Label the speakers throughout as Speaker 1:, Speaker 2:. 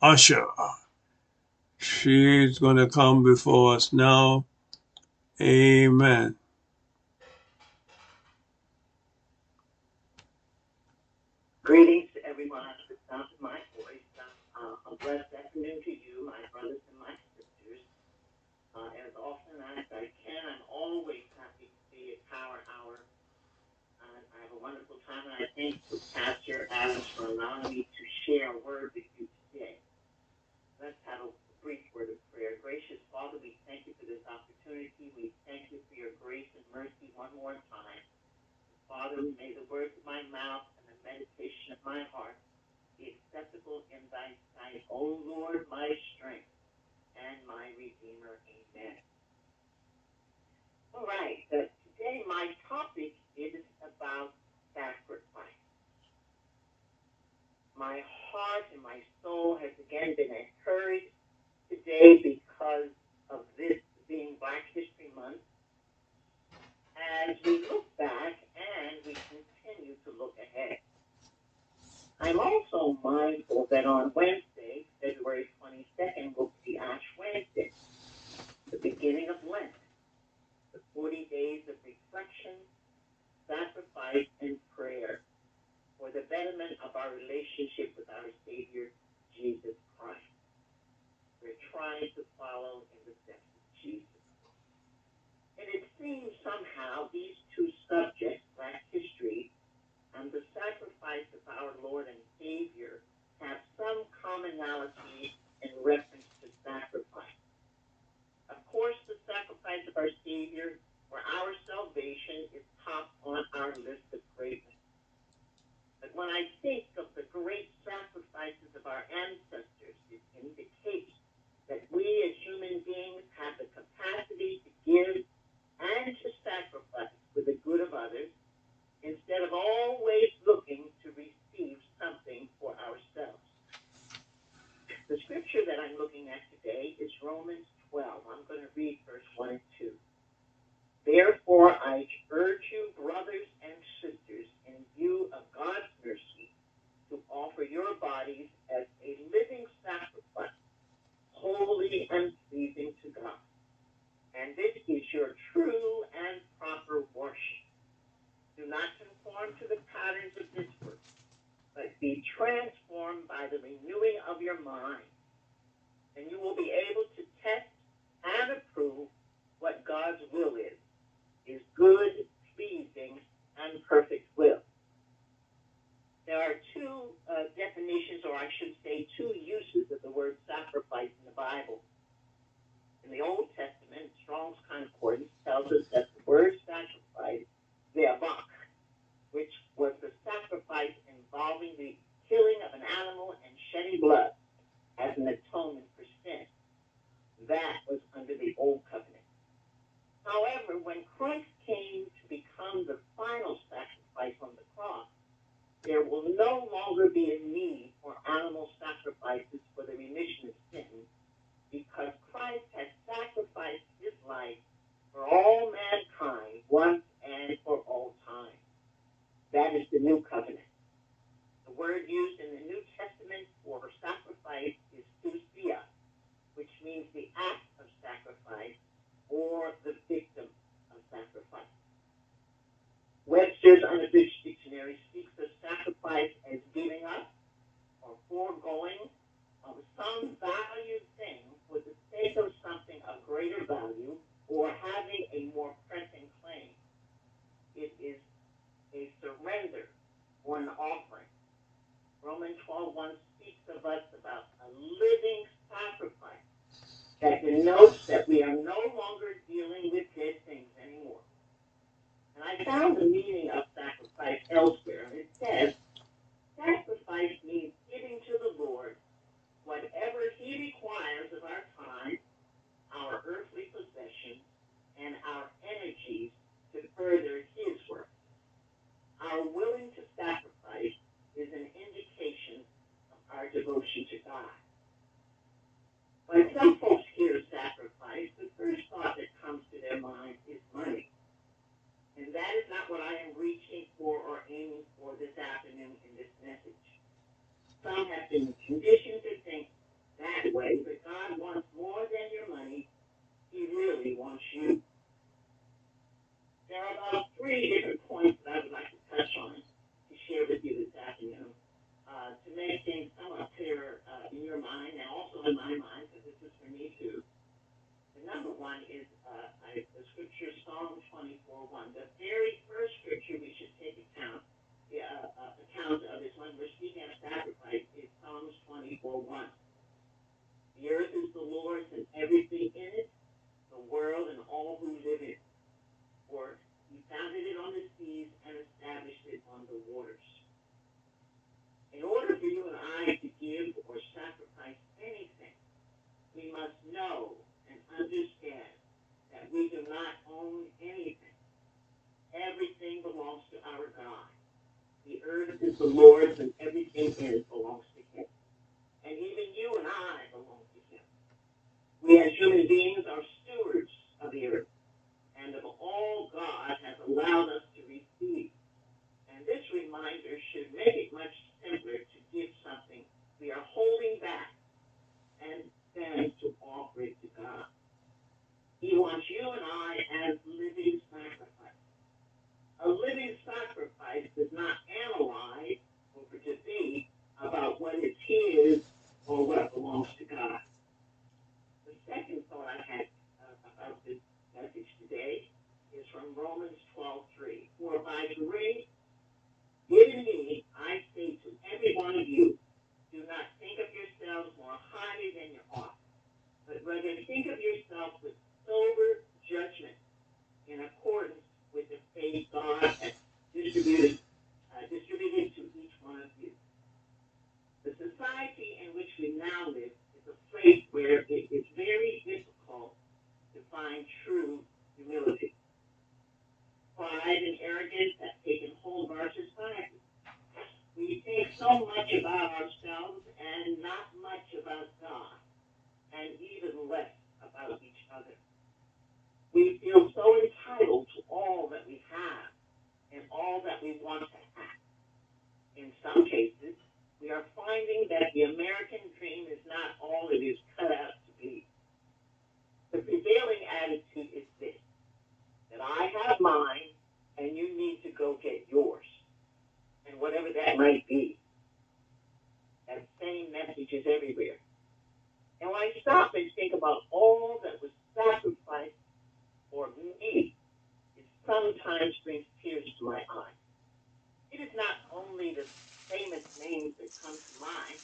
Speaker 1: Usher. She's going to come before us now. Amen.
Speaker 2: Greetings to everyone under the sound of my voice. Uh, a blessed afternoon to you, my brothers and my sisters. Uh, as often as I can, I'm always happy to be at Power Hour. Uh, I have a wonderful time, and I thank Pastor Adams for allowing me to share a word with you today. Let's have a brief word of prayer. Gracious Father, we thank you for this opportunity. We thank you for your grace and mercy one more time. Father, may the words of my mouth and the meditation of my heart be acceptable in thy sight, O Lord, my strength and my redeemer. Amen. All right, uh, today my topic is about sacrifice. My heart and my soul has again been encouraged today because of this being Black History Month. As we look back and we continue to look ahead. I'm also mindful that on Wednesday, February 22nd, will That was under the Old Covenant. However, when Christ came to become the final sacrifice on the cross, there will no longer be a need for animal sacrifices for the remission of sin because Christ has sacrificed his life for all mankind once and for all time. That is the new covenant. The word used in the New Testament for sacrifice means the act of sacrifice or the victim of sacrifice. Webster's Unabridged Dictionary speaks of sacrifice as giving up or foregoing of some valued thing for the sake of something of greater value or having a more pressing claim. It is a surrender or an offering. Romans 12.1 speaks of us about a living sacrifice that denotes that we are no longer dealing with dead things anymore. And I found the meaning of sacrifice elsewhere, and it says, sacrifice means giving to the Lord whatever he requires of our time, our earthly possessions, and our energies to further his work. Our willing to sacrifice is an indication of our devotion to God. When some folks hear sacrifice, the first thought that comes to their mind is money. And that is not what I am reaching for or aiming for this afternoon in this message. some have been conditioned to think that way, but God wants more than your money. He really wants you. There are about three different points that I would like to touch on to share with you this afternoon uh, to make things somewhat clearer uh, in your mind and also in my mind, because this is for me too. The number one is uh, I, the scripture Psalm 24 1. The very first scripture we should take account, yeah, uh, account of is when we're speaking of sacrifice is Psalms 24 1. The earth is the Lord's and everything in it, the world and all who live in it. For he founded it on the seas and established it on the waters. In order for you and I to give or sacrifice anything, we must know and understand that we do not own anything. Everything belongs to our God. The earth is the Lord's and everything in it belongs to him. And even you and I belong to him. We as human beings are stewards of the earth and of all God has allowed us to receive. And this reminder should make it much simpler to give something we are holding back and then to offer it to God. He wants you and I as living sacrifice. A living sacrifice does not analyze or debate about what is his or what belongs to God. The second thought I had uh, about this message today is from Romans 12:3. For by grace given me, I say to every one of you, do not think of yourselves more highly than you ought, but rather think of yourself with sober judgment in accordance with the faith God has distributed, uh, distributed to each one of you. The society in which we now live is a place where it is very difficult to find true humility. Pride and arrogance have taken hold of our society. We think so much about ourselves and not much about God, and even less about each other. We feel so entitled to all that we have and all that we want to have. In some cases, we are finding that the American dream is not all it is cut out. The prevailing attitude is this that I have mine and you need to go get yours. And whatever that might be. That same message is everywhere. And when I stop and think about all that was sacrificed for me, it sometimes brings tears to my eyes. It is not only the famous names that come to mind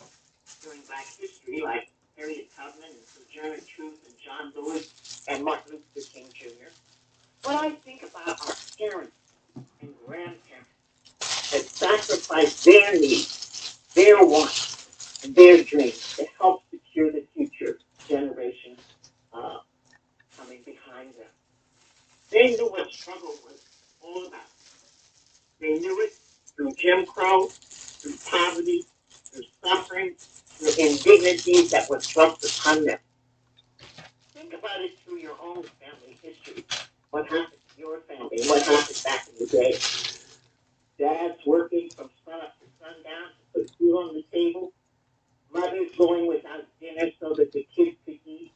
Speaker 2: during Black history, like Harriet Tubman and Sojourner Truth and John Lewis and Martin Luther King Jr., but I think about our parents and grandparents that sacrificed their needs, their wants, and their dreams to help secure the future generations uh, coming behind them. They knew what struggle was all about. They knew it through Jim Crow, through poverty, through suffering, through that were thrust upon them. Think about it through your own family history. What happened to your family? What happened back in the day? Dads working from sun up to sundown to put food on the table. Mothers going without dinner so that the kids could eat.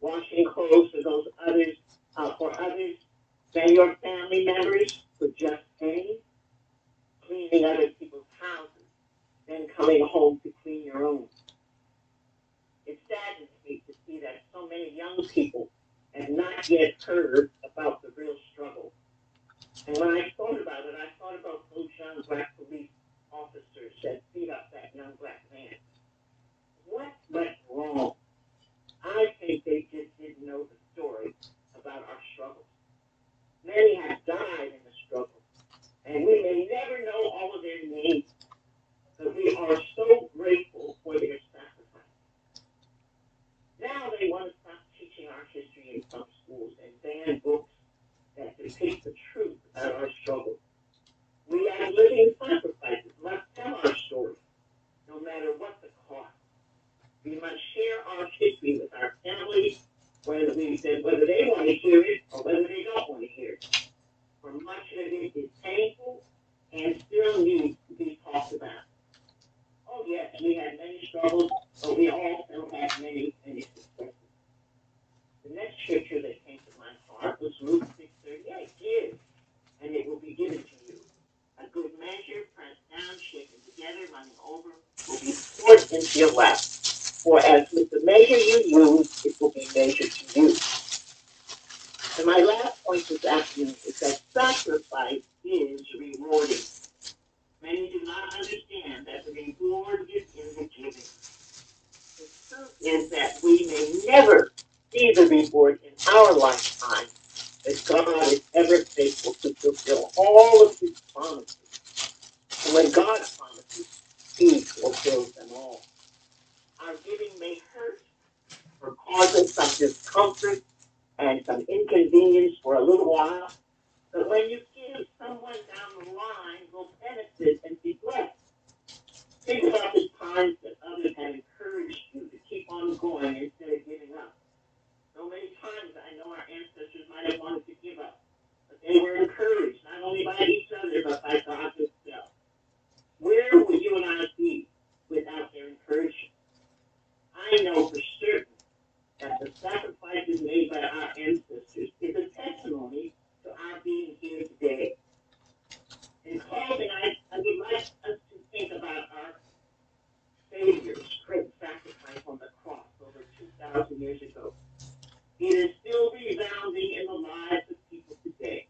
Speaker 2: Washing clothes for those others, uh, for others than your family members for just pennies. Cleaning other people's houses, then coming home to clean your own. It saddens me to see that so many young people have not yet heard about the real struggle. And when I thought about it, I thought about those young black police officers that beat up that young black man. What went wrong? I think they just didn't know the story about our struggles. Many have died in the struggle, and we may never know all of their names, but we are so grateful for their sacrifice. Now they want to stop teaching our history in some schools and ban books that depict the truth about our struggle. We as living sacrifices must tell our story, no matter what the cost. We must share our history with our families, whether we whether they want to hear it or whether they don't want to hear it. For much of it is painful and still needs to be talked about. Oh, yes, we had many struggles, but we also had many, many successes. The next scripture that came to my heart was Luke 6.38. Give, and it will be given to you. A good measure, pressed down, shaken together, running over, will be poured into your lap. For as you use, it will be measured to you. And my last point this afternoon is that sacrifice is rewarding. Many do not understand that the reward is in the giving. The truth is that we may never see the reward in our lifetime, but God is ever faithful to fulfill all of his promises. And when God promises, he fulfills them all. Our giving may hurt some discomfort and some inconvenience for a little while, but when you give, someone down the line will benefit and be blessed. Think about the times that others have encouraged you to keep on going instead of giving up. So many times I know our ancestors might have wanted to give up, but they were encouraged not only by each other but by God Himself. Where would you and I be without their encouragement? I know for certain that the sacrifices made by our ancestors is a testimony to our being here today. In closing, I, I would like us to think about our Savior's great sacrifice on the cross over 2,000 years ago. It is still resounding in the lives of people today.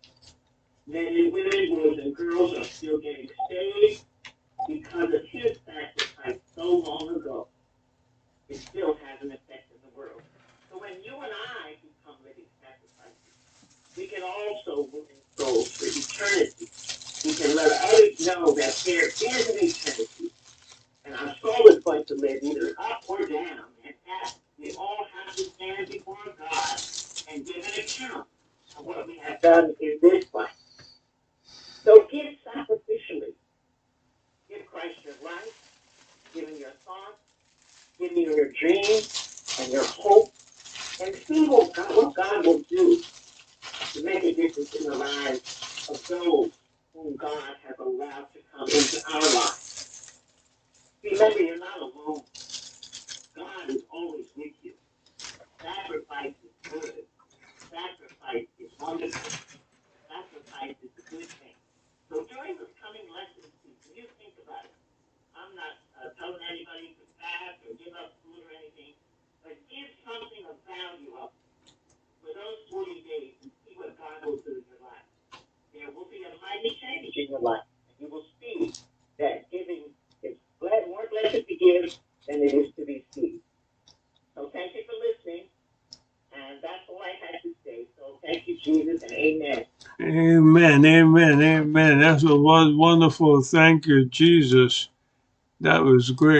Speaker 2: Men and women, boys and girls are still getting saved because of his sacrifice so long ago. It still has an effect in the world. So when you and I become living sacrifices, we can also win souls for eternity. We can let others know that there is an eternity, and our soul is going to live either up or down, and that we all have to stand before God and give an account of what we have done in this life. So give sacrificially. Give Christ your life, give him your thoughts, give him your dreams and your hope, and see what God, what God will do to make a difference in the lives of those whom God has allowed to come into our lives. Remember, you're not alone. God is always with you. Sacrifice is good. Sacrifice is wonderful. Sacrifice is a good thing. So during this coming lesson you think about it. I'm not uh, telling anybody to fast or give up food or anything, but give something of value up for those 40 days and see what God will do in your life. There will be a mighty change in your life. And you will see that giving is glad, more blessed to give than it is to receive. So thank you for listening. And that's all I had to say. So thank you, Jesus, and amen.
Speaker 1: Amen. Amen. Amen. That was wonderful. Thank you, Jesus. That was great.